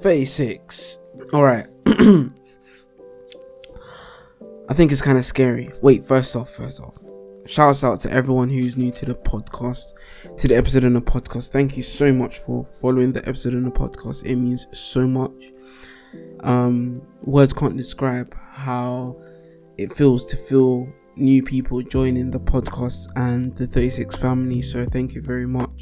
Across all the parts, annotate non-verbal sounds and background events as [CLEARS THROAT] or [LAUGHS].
36. Alright. [CLEARS THROAT] I think it's kind of scary. Wait, first off, first off. Shouts out to everyone who's new to the podcast, to the episode on the podcast. Thank you so much for following the episode on the podcast. It means so much. Um, words can't describe how it feels to feel new people joining the podcast and the 36 family. So thank you very much.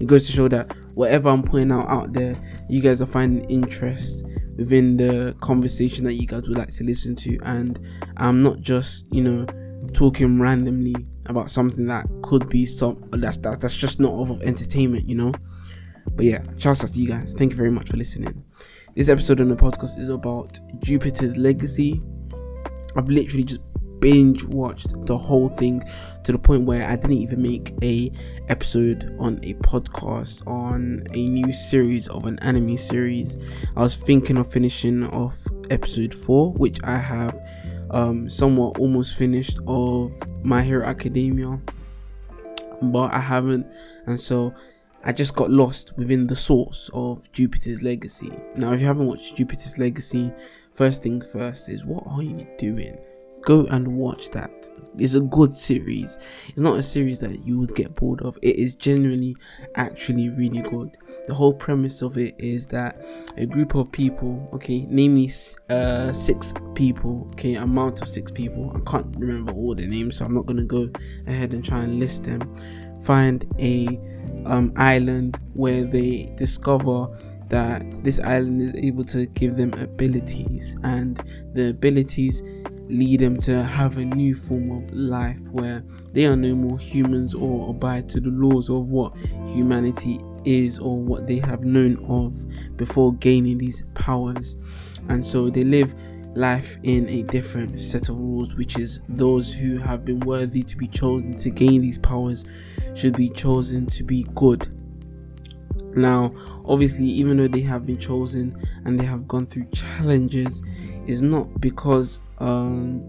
It goes to show that whatever I'm putting out out there, you guys are finding interest within the conversation that you guys would like to listen to, and I'm not just you know talking randomly about something that could be some that's that's, that's just not of entertainment, you know. But yeah, shouts out to you guys. Thank you very much for listening. This episode on the podcast is about Jupiter's legacy. I've literally just binge watched the whole thing to the point where I didn't even make a episode on a podcast on a new series of an anime series. I was thinking of finishing off episode 4 which I have um somewhat almost finished of My Hero Academia but I haven't and so I just got lost within the source of Jupiter's Legacy. Now if you haven't watched Jupiter's Legacy, first thing first is what are you doing? Go and watch that. It's a good series. It's not a series that you would get bored of. It is genuinely actually really good. The whole premise of it is that a group of people okay namely uh six people okay amount of six people. I can't remember all the names so i'm not to go ahead and try and list them. Find a um island where they discover that this island is able to give them abilities. And the abilities lead them to have a new form of life where they are no more humans or abide to the laws of what humanity is or what they have known of before gaining these powers. And so they live life in a different set of rules, which is those who have been worthy to be chosen to gain these powers should be chosen to be good. Now, obviously, even though they have been chosen and they have gone through challenges, is not because um,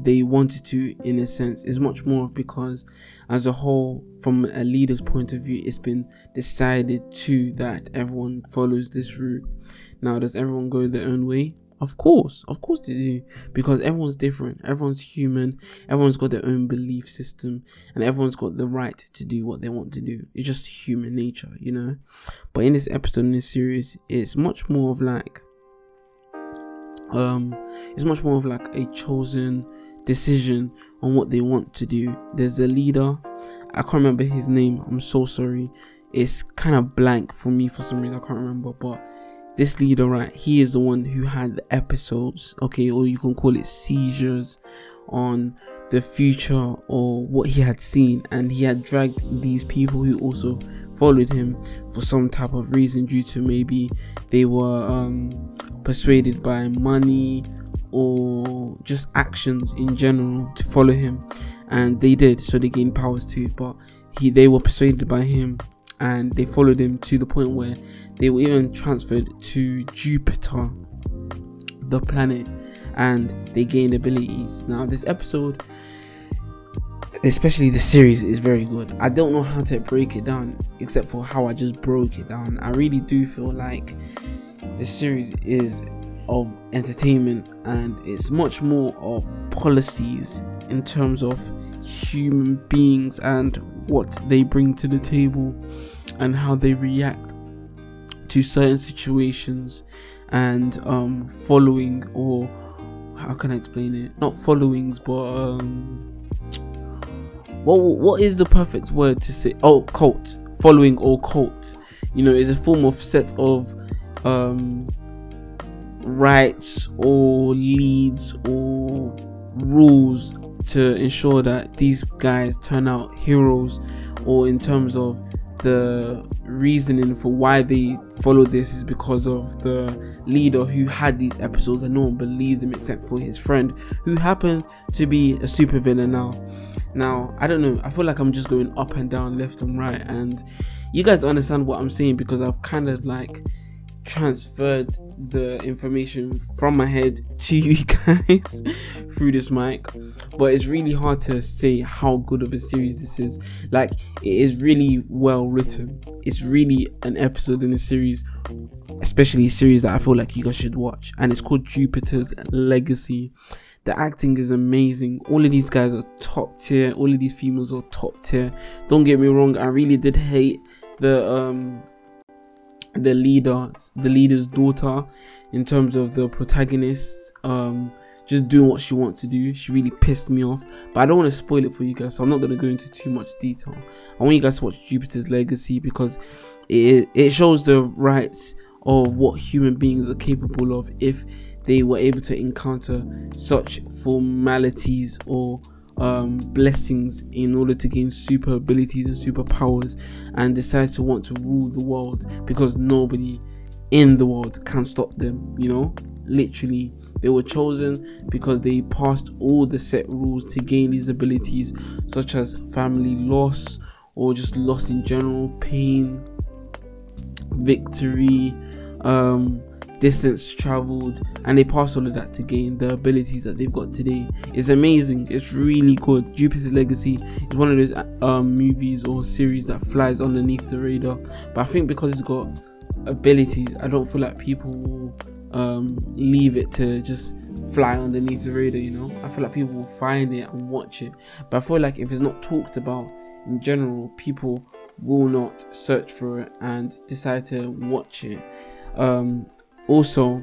they wanted to in a sense. Is much more because as a whole from a leader's point of view it's been decided to that everyone follows this route. Now does everyone go their own way? Of course. Of course they do. Because everyone's different. Everyone's human. Everyone's got their own belief system. And everyone's got the right to do what they want to do. It's just human nature you know? But in this episode in this series it's much more of like um it's much more of like a chosen decision on what they want to do. There's a leader. I can't remember his name. I'm so sorry. It's kind of blank for me for some reason. I can't remember but this leader right he is the one who had the episodes okay or you can call it seizures on the future or what he had seen. And he had dragged these people who also followed him for some type of reason due to maybe they were um, persuaded by money or just actions in general to follow him. And they did so they gained powers too. But he they were persuaded by him and they followed him to the point where they were even transferred to Jupiter the planet and they gained abilities. Now this episode especially the series is very good i don't know how to break it down except for how i just broke it down i really do feel like the series is of entertainment and it's much more of policies in terms of human beings and what they bring to the table and how they react to certain situations and um, following or how can I explain it? Not followings, but um, what what is the perfect word to say? Oh, cult. Following or cult. You know, is a form of set of um, rights or leads or rules to ensure that these guys turn out heroes or in terms of the reasoning for why they follow this is because of the leader who had these episodes and no one believed him except for his friend who happened to be a supervillain now now i don't know i feel like i'm just going up and down left and right and you guys understand what i'm saying because i've kind of like transferred the information from my head to [LAUGHS] you guys through this mic but it's really hard to say how good of a series this is. Like it is really well written. It's really an episode in a series especially a series that i feel like you guys should watch and it's called jupiter's legacy the acting is amazing. All of these guys are top tier. All of these females are top tier. Don't get me wrong i really did hate the um the leader the leader's daughter in terms of the protagonist um just doing what she wants to do. She really pissed me off. But i don't want to spoil it for you guys so i'm not going to go into too much detail. I want you guys to watch jupiter's legacy because it it shows the rights of what human beings are capable of if they were able to encounter such formalities or um, blessings in order to gain super abilities and superpowers and decide to want to rule the world because nobody in the world can stop them, you know? Literally, they were chosen because they passed all the set rules to gain these abilities, such as family loss or just loss in general, pain, victory, um, distance traveled and they pass all of that to gain the abilities that they've got today. It's amazing. It's really good. Jupiter's legacy is one of those um, movies or series that flies underneath the radar. But i think because it's got abilities i don't feel like people will um, leave it to just fly underneath the radar you know? I feel like people will find it and watch it. But i feel like if it's not talked about in general people will not search for it and decide to watch it. Um, also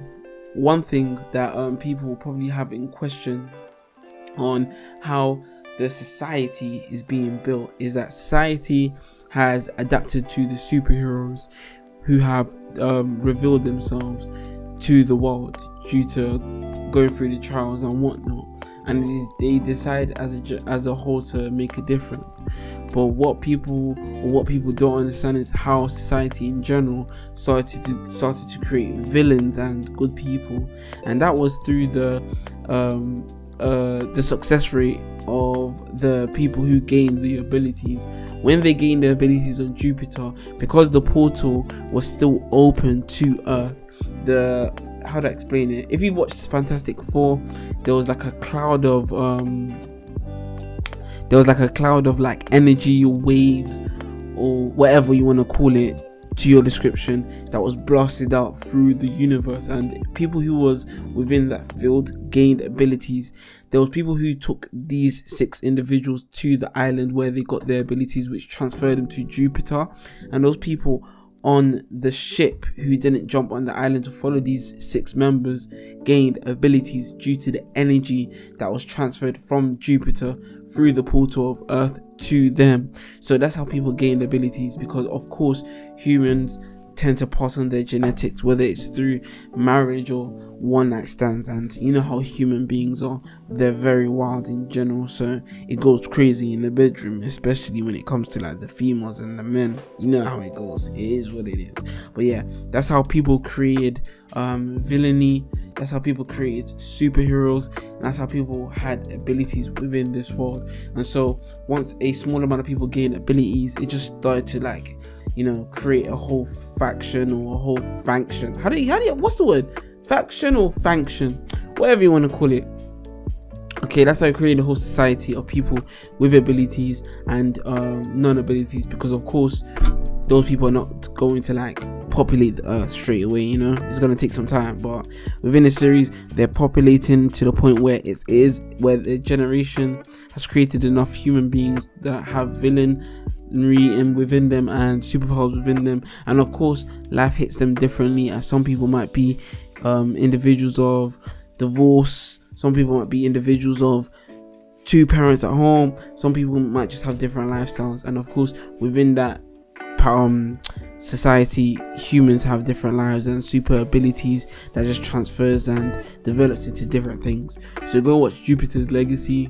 one thing that um, people will probably have in question on how the society is being built is that society has adapted to the superheroes who have um, revealed themselves to the world due to going through the trials and whatnot and they decide as a as a whole to make a difference. But what people what people don't understand is how society in general started to started to create villains and good people. And that was through the um uh the success rate of the people who gained the abilities. When they gained the abilities on Jupiter because the portal was still open to Earth the how to explain it. If you've watched fantastic four there was like a cloud of um there was like a cloud of like energy waves or whatever you want to call it to your description that was blasted out through the universe. And people who was within that field gained abilities. There was people who took these six individuals to the island where they got their abilities which transferred them to jupiter. And those people on the ship who didn't jump on the island to follow these six members gained abilities due to the energy that was transferred from Jupiter through the portal of Earth to them. So that's how people gain abilities because, of course, humans tend to pass on their genetics, whether it's through marriage or one night stands. And you know how human beings are, they're very wild in general. So it goes crazy in the bedroom, especially when it comes to like the females and the men. You know how it goes, it is what it is. But yeah, that's how people created um, villainy. That's how people created superheroes, that's how people had abilities within this world. And so, once a small amount of people gain abilities, it just started to like you know, create a whole faction or a whole function. How do you, how do you, what's the word? Faction or function? Whatever you want to call it. Okay, that's how I create a whole society of people with abilities and um, non abilities because, of course, those people are not going to like populate the earth straight away you know it's going to take some time but within the series they're populating to the point where it is where the generation has created enough human beings that have villain in within them and superpowers within them. And of course life hits them differently as some people might be um, individuals of divorce some people might be individuals of two parents at home some people might just have different lifestyles. And of course within that um, society humans have different lives and super abilities that just transfers and develops into different things. So go watch jupiter's legacy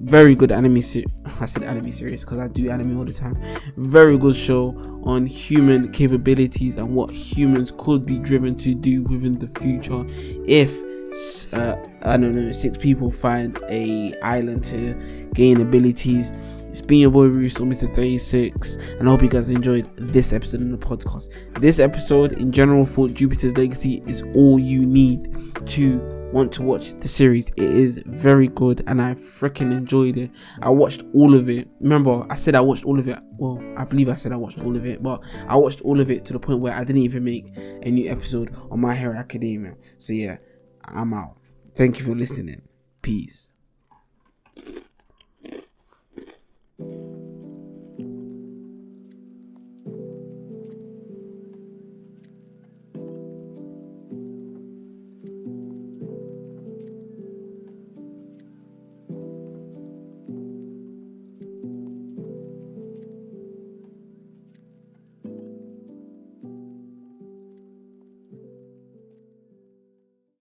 very good anime series. [LAUGHS] I said anime series because I do anime all the time. Very good show on human capabilities and what humans could be driven to do within the future if uh, I don't know six people find a island to gain abilities It's been your boy Russo, Mr. 36, and I hope you guys enjoyed this episode of the podcast. This episode, in general, for Jupiter's Legacy is all you need to want to watch the series. It is very good and I freaking enjoyed it. I watched all of it. Remember, I said I watched all of it. Well, I believe I said I watched all of it, but I watched all of it to the point where I didn't even make a new episode on My Hero Academia. So yeah, I'm out. Thank you for listening. Peace.